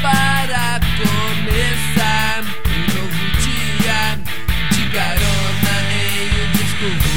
para começar. Um novo dia de carona em um disco